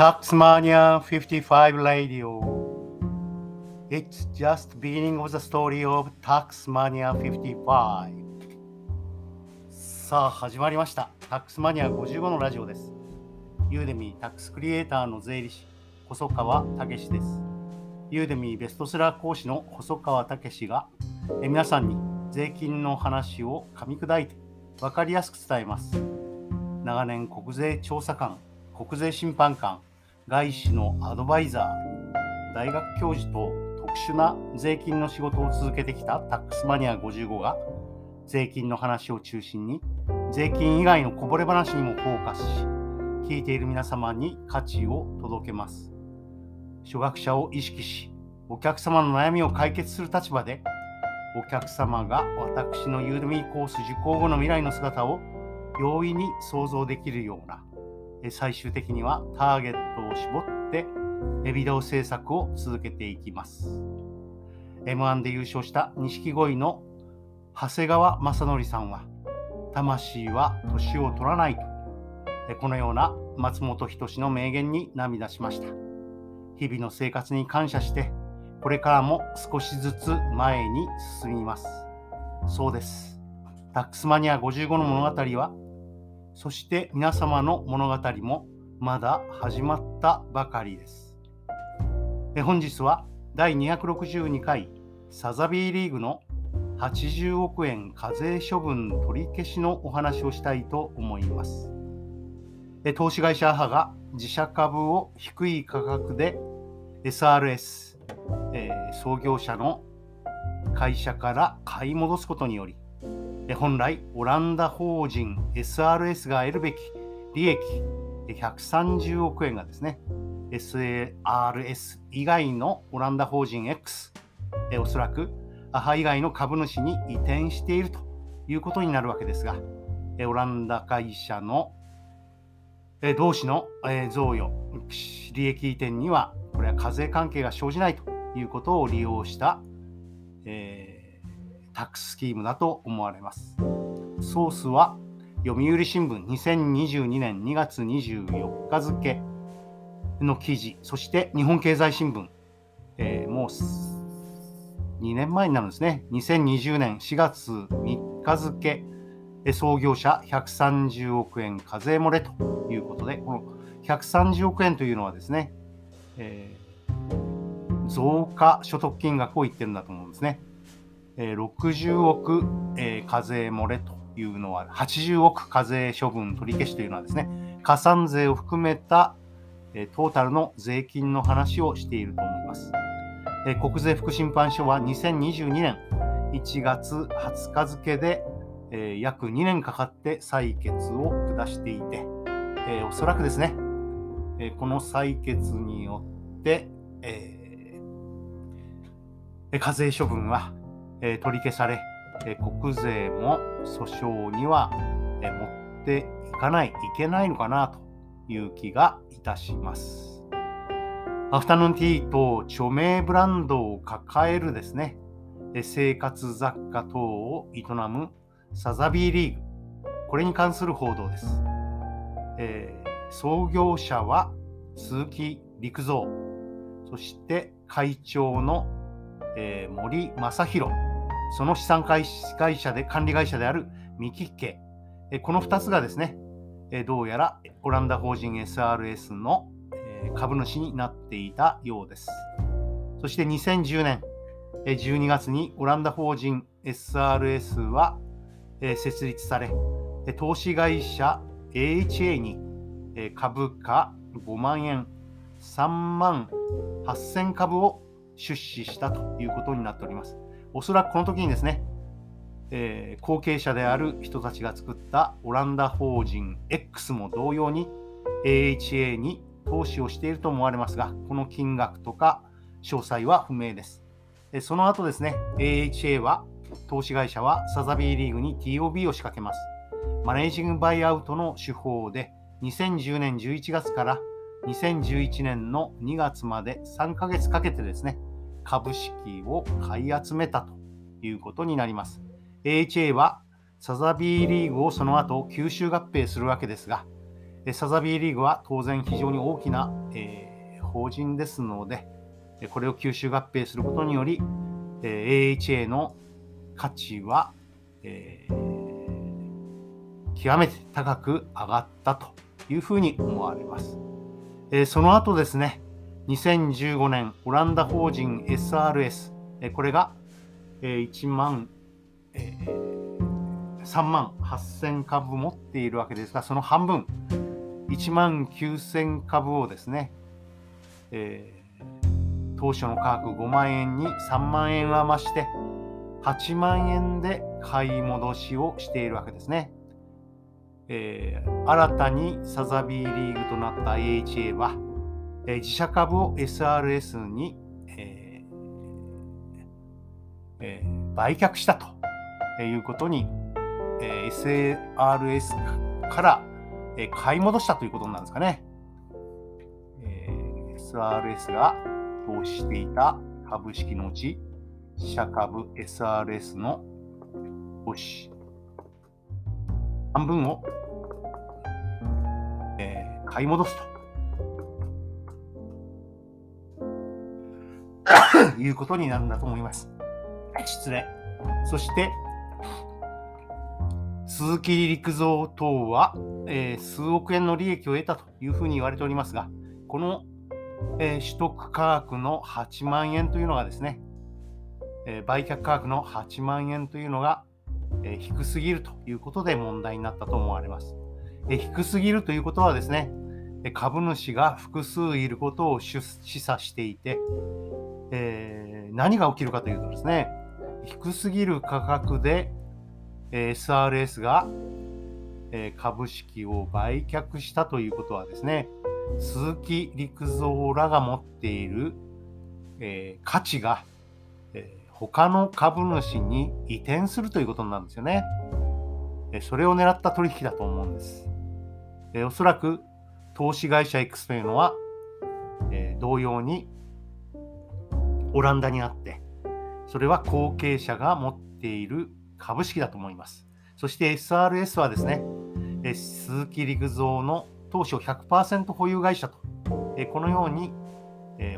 Taxmania 55 Radio. It's just beginning of the story of Taxmania 55. さあ始まりました。Taxmania 55のラジオです。ユーデミータックスクリエイターの税理士、細川武史です。ユーデミーベストセラー講師の細川武史がえ皆さんに税金の話を噛み砕いて分かりやすく伝えます。長年国税調査官、国税審判官、外資のアドバイザー、大学教授と特殊な税金の仕事を続けてきたタックスマニア55が税金の話を中心に税金以外のこぼれ話にもフォーカスし聞いている皆様に価値を届けます。初学者を意識しお客様の悩みを解決する立場でお客様が私のユーデミーコース受講後の未来の姿を容易に想像できるような最終的にはターゲットを絞ってビデオ制作を続けていきます。M1 で優勝した錦鯉の長谷川正則さんは魂は年を取らないとこのような松本人志の名言に涙しました。日々の生活に感謝してこれからも少しずつ前に進みます。そうです。タックスマニア55の物語はそして皆様の物語もまだ始まったばかりです。本日は第262回サザビーリーグの80億円課税処分取り消しのお話をしたいと思います。投資会社アハが自社株を低い価格で SRS、えー、創業者の会社から買い戻すことにより本来オランダ法人 SRS が得るべき利益130億円がですね SARS 以外のオランダ法人 X おそらくアハ以外の株主に移転しているということになるわけですがオランダ会社の同士の贈与利益移転にはこれは課税関係が生じないということを利用した、えータックススキームだと思われます。ソースは読売新聞2022年2月24日付の記事、そして日本経済新聞、えー、もう2年前になるんですね。2020年4月3日付、創業者130億円課税漏れということで、この130億円というのはですね、えー、増加所得金額を言ってるんだと思うんですね。60億、えー、課税漏れというのは、80億課税処分取り消しというのはですね、加算税を含めた、えー、トータルの税金の話をしていると思います。えー、国税副審判所は2022年1月20日付で、えー、約2年かかって採決を下していて、えー、おそらくですね、えー、この採決によって、えー、課税処分はえ、取り消され、え、国税も訴訟には、え、持っていかない、いけないのかなという気がいたします。アフタヌーンティーと著名ブランドを抱えるですね、え生活雑貨等を営むサザビーリーグ、これに関する報道です。え創業者は鈴木陸蔵、そして会長の、え森正弘、その資産会社で、管理会社であるミキッケ、この2つがですね、どうやらオランダ法人 SRS の株主になっていたようです。そして2010年12月にオランダ法人 SRS は設立され、投資会社 AHA に株価5万円、3万8000株を出資したということになっております。おそらくこの時にですね、えー、後継者である人たちが作ったオランダ法人 X も同様に AHA に投資をしていると思われますが、この金額とか詳細は不明です。でその後ですね、AHA は投資会社はサザビーリーグに TOB を仕掛けます。マネージングバイアウトの手法で2010年11月から2011年の2月まで3ヶ月かけてですね、株式を買い集めたということになります。AHA はサザビーリーグをその後吸収合併するわけですが、サザビーリーグは当然非常に大きな、えー、法人ですので、これを吸収合併することにより、えー、AHA の価値は、えー、極めて高く上がったというふうに思われます。えー、その後ですね、2015年、オランダ法人 SRS、えこれが、え1万、え3万8000株持っているわけですが、その半分、1万9000株をですね、えー、当初の価格5万円に3万円は増して、8万円で買い戻しをしているわけですね。えー、新たにサザビーリーグとなった AHA は、えー、自社株を SRS に、えーえー、売却したということに、えー、SRS から、えー、買い戻したということなんですかね。えー、SRS が投資していた株式のうち、自社株 SRS の投資、半分を、えー、買い戻すと。いうことになるんだと思います。失礼。そして、鈴木陸蔵等は、えー、数億円の利益を得たというふうに言われておりますが、この、えー、取得価格の8万円というのがですね、えー、売却価格の8万円というのが、え低すぎるということで問題になったと思われます。え低すぎるということはですね、株主が複数いることを示唆していて、え何が起きるかというとですね、低すぎる価格で SRS が株式を売却したということはですね、鈴木陸蔵らが持っている、えー、価値が、えー、他の株主に移転するということなんですよね。えそれを狙った取引だと思うんです。えおそらく投資会社 X というのは、え同様にオランダにあって、それは後継者が持っている株式だと思います。そして SRS はですね、鈴木陸蔵の当初100%保有会社と、このように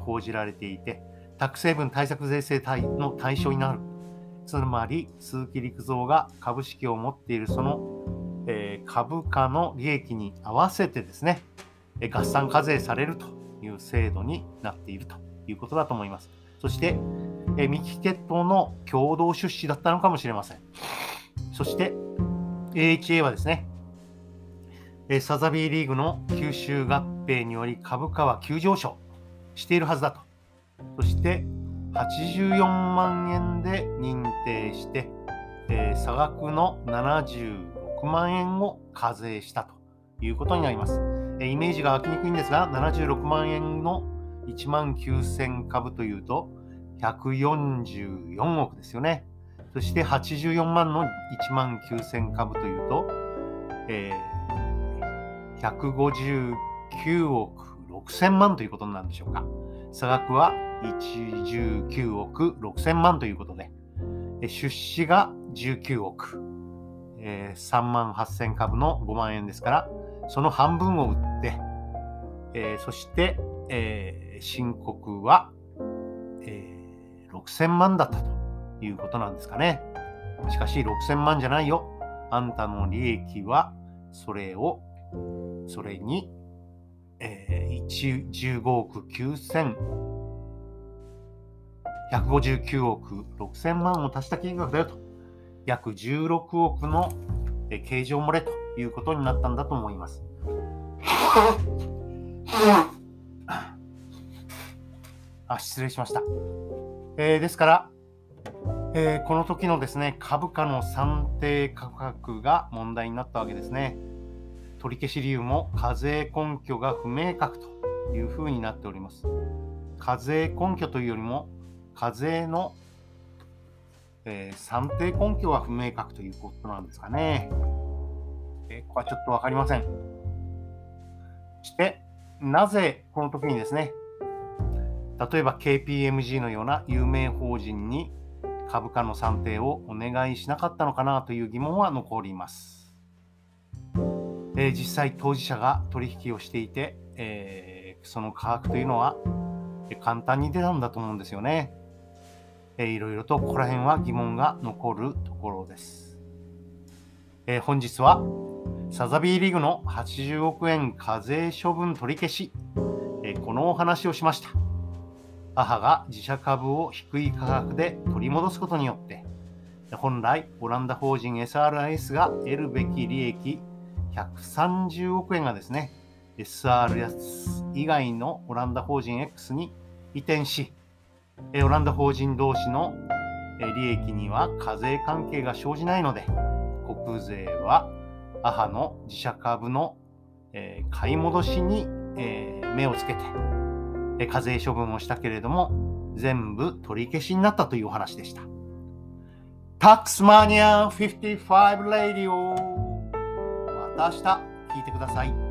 報じられていて、タック成分対策税制の対象になる。つまり、鈴木陸蔵が株式を持っているその株価の利益に合わせてですね、合算課税されるという制度になっているということだと思います。そして、え三木鉄塔の共同出資だったのかもしれません。そして、AHA はですね、えサザビーリーグの吸収合併により株価は急上昇しているはずだと。そして、84万円で認定して、え、差額の76万円を課税したということになります。えイメージが湧きにくいんですが、76万円の1万9000株というと、144億ですよね。そして84万の1万9000株というと、えー、159億6000万ということなんでしょうか。差額は19億6000万ということで、出資が19億、えー、3万8000株の5万円ですから、その半分を売って、えー、そして、えー、申告は、えー6000万だったということなんですかね。しかし6000万じゃないよ。あんたの利益はそれを、それに、えー、15億9000、159億6000万を足した金額だよと。約16億の形状漏れということになったんだと思います。あ、失礼しました。えー、ですから、えー、この時のですね、株価の算定価格が問題になったわけですね。取り消し理由も課税根拠が不明確というふうになっております。課税根拠というよりも、課税の、えー、算定根拠は不明確ということなんですかね。え、ここはちょっとわかりません。そして、なぜこの時にですね、例えば KPMG のような有名法人に株価の算定をお願いしなかったのかなという疑問は残ります。えー、実際当事者が取引をしていて、えー、その価格というのは簡単に出たんだと思うんですよね。えー、いろいろとここら辺は疑問が残るところです。えー、本日はサザビーリーグの80億円課税処分取り消し、えー、このお話をしました。母が自社株を低い価格で取り戻すことによって、本来オランダ法人 SRS が得るべき利益130億円がですね、SRS 以外のオランダ法人 X に移転し、オランダ法人同士の利益には課税関係が生じないので、国税はアハの自社株の買い戻しに目をつけて、課税処分をしたけれども、全部取り消しになったというお話でした。タックスマニア55レディオまた明日聞いてください。